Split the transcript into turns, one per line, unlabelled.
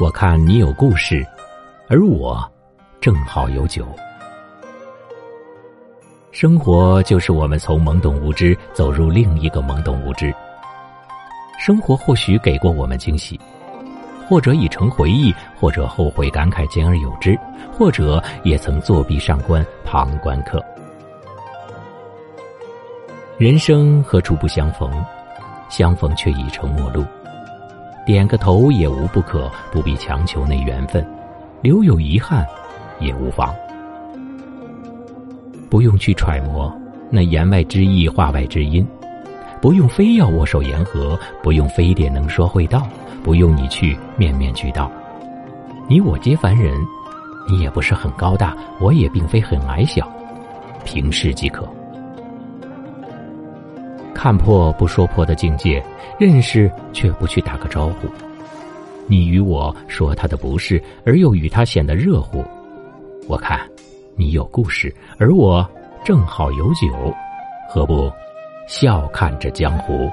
我看你有故事，而我正好有酒。生活就是我们从懵懂无知走入另一个懵懂无知。生活或许给过我们惊喜，或者已成回忆，或者后悔感慨兼而有之，或者也曾作壁上观旁观客。人生何处不相逢，相逢却已成陌路。点个头也无不可，不必强求那缘分，留有遗憾也无妨。不用去揣摩那言外之意、话外之音，不用非要握手言和，不用非得能说会道，不用你去面面俱到。你我皆凡人，你也不是很高大，我也并非很矮小，平视即可。看破不说破的境界，认识却不去打个招呼。你与我说他的不是，而又与他显得热乎。我看，你有故事，而我正好有酒，何不笑看这江湖？